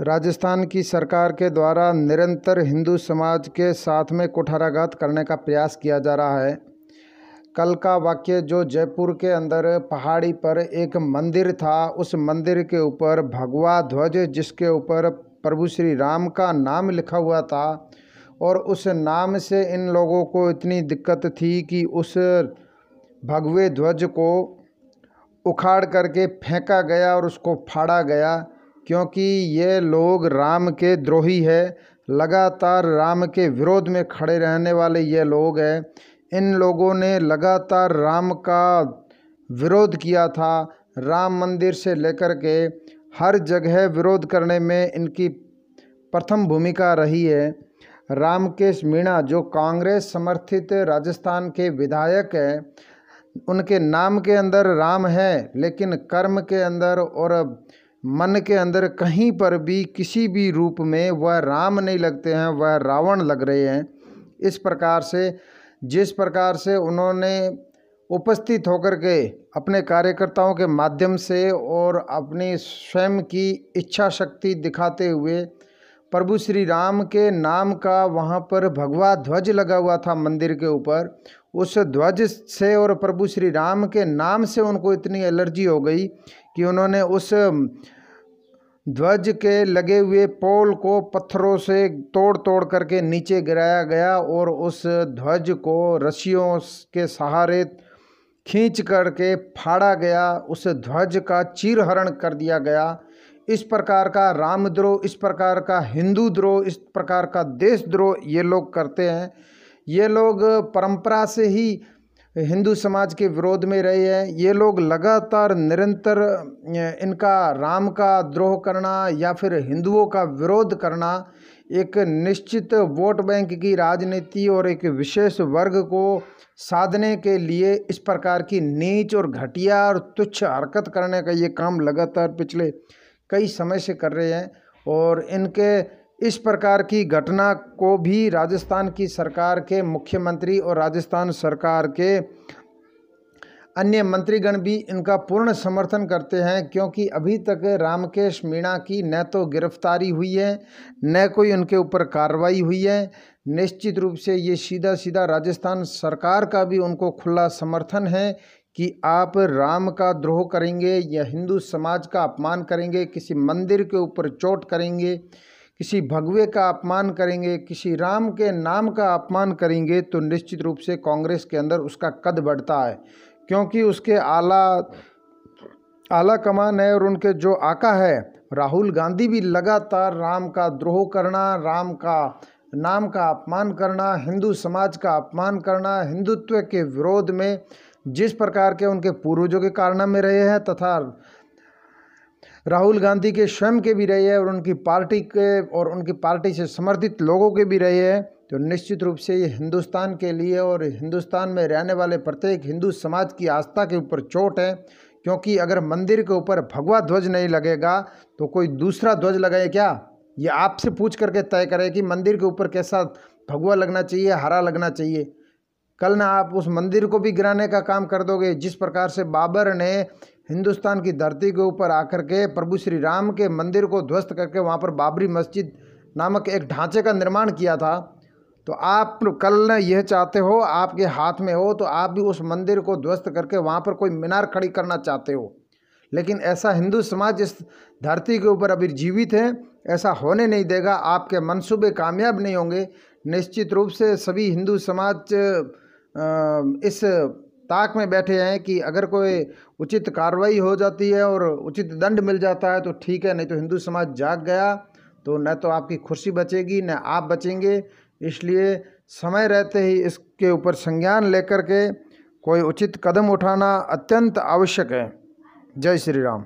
राजस्थान की सरकार के द्वारा निरंतर हिंदू समाज के साथ में कुठाराघात करने का प्रयास किया जा रहा है। कल का वाक्य जो जयपुर के अंदर पहाड़ी पर एक मंदिर था, उस मंदिर के ऊपर भगवा ध्वज, जिसके ऊपर प्रभु श्री राम का नाम लिखा हुआ था और उस नाम से इन लोगों को इतनी दिक्कत थी कि उस भगवे ध्वज को उखाड़ करके फेंका गया और उसको फाड़ा गया। क्योंकि ये लोग राम के द्रोही है। लगातार राम के विरोध में खड़े रहने वाले ये लोग हैं। इन लोगों ने लगातार राम का विरोध किया था। राम मंदिर से लेकर के हर जगह विरोध करने में इनकी प्रथम भूमिका रही है। रामकेश मीणा, जो कांग्रेस समर्थित राजस्थान के विधायक हैं, उनके नाम के अंदर राम है, लेकिन कर्म के अंदर और मन के अंदर कहीं पर भी किसी भी रूप में वह राम नहीं लगते हैं, वह रावण लग रहे हैं। इस प्रकार से, जिस प्रकार से उन्होंने उपस्थित होकर के अपने कार्यकर्ताओं के माध्यम से और अपनी स्वयं की इच्छा शक्ति दिखाते हुए प्रभु श्री राम के नाम का वहाँ पर भगवा ध्वज लगा हुआ था मंदिर के ऊपर, उस ध्वज से और प्रभु श्री राम के नाम से उनको इतनी एलर्जी हो गई कि उन्होंने उस ध्वज के लगे हुए पोल को पत्थरों से तोड़ तोड़ करके नीचे गिराया गया और उस ध्वज को रस्सियों के सहारे खींच करके फाड़ा गया। उस ध्वज का चीरहरण कर दिया गया। इस प्रकार का रामद्रोह, इस प्रकार का हिंदू द्रोह, इस प्रकार का देशद्रोह ये लोग करते हैं। ये लोग परंपरा से ही हिंदू समाज के विरोध में रहे हैं। ये लोग लगातार निरंतर इनका राम का द्रोह करना या फिर हिंदुओं का विरोध करना एक निश्चित वोट बैंक की राजनीति और एक विशेष वर्ग को साधने के लिए इस प्रकार की नीच और घटिया और तुच्छ हरकत करने का ये काम लगातार पिछले कई समय से कर रहे हैं और इनके इस प्रकार की घटना को भी राजस्थान की सरकार के मुख्यमंत्री और राजस्थान सरकार के अन्य मंत्रीगण भी इनका पूर्ण समर्थन करते हैं, क्योंकि अभी तक रामकेश मीणा की न तो गिरफ्तारी हुई है, न कोई उनके ऊपर कार्रवाई हुई है। निश्चित रूप से ये सीधा सीधा राजस्थान सरकार का भी उनको खुला समर्थन है कि आप राम का द्रोह करेंगे या हिंदू समाज का अपमान करेंगे, किसी मंदिर के ऊपर चोट करेंगे। किसी भगवे का अपमान करेंगे, किसी राम के नाम का अपमान करेंगे तो निश्चित रूप से कांग्रेस के अंदर उसका कद बढ़ता है। क्योंकि उसके आला आला कमान है और उनके जो आका है, राहुल गांधी भी लगातार राम का द्रोह करना, राम का नाम का अपमान करना, हिंदू समाज का अपमान करना, हिंदुत्व के विरोध में जिस प्रकार के उनके पूर्वजों के कारनामे रहे हैं तथा राहुल गांधी के स्वयं के भी रहे हैं और उनकी पार्टी के और उनकी पार्टी से समर्थित लोगों के भी रहे हैं तो निश्चित रूप से ये हिंदुस्तान के लिए और हिंदुस्तान में रहने वाले प्रत्येक हिंदू समाज की आस्था के ऊपर चोट है, क्योंकि अगर मंदिर के ऊपर भगवा ध्वज नहीं लगेगा तो कोई दूसरा ध्वज लगाए क्या? ये आपसे पूछ करके तय करे कि मंदिर के ऊपर कैसा भगवा लगना चाहिए, हरा लगना चाहिए। कल ना आप उस मंदिर को भी गिराने का काम कर दोगे, जिस प्रकार से बाबर ने हिंदुस्तान की धरती के ऊपर आकर के प्रभु श्री राम के मंदिर को ध्वस्त करके वहाँ पर बाबरी मस्जिद नामक एक ढांचे का निर्माण किया था। तो आप कल यह चाहते हो, आपके हाथ में हो तो आप भी उस मंदिर को ध्वस्त करके वहाँ पर कोई मीनार खड़ी करना चाहते हो। लेकिन ऐसा हिंदू समाज इस धरती के ऊपर अभी जीवित है, ऐसा होने नहीं देगा, आपके मंसूबे कामयाब नहीं होंगे। निश्चित रूप से सभी हिंदू समाज इस ताक में बैठे हैं कि अगर कोई उचित कार्रवाई हो जाती है और उचित दंड मिल जाता है तो ठीक है, नहीं तो हिंदू समाज जाग गया तो न तो आपकी खुशी बचेगी, न आप बचेंगे। इसलिए समय रहते ही इसके ऊपर संज्ञान लेकर के कोई उचित कदम उठाना अत्यंत आवश्यक है। जय श्री राम।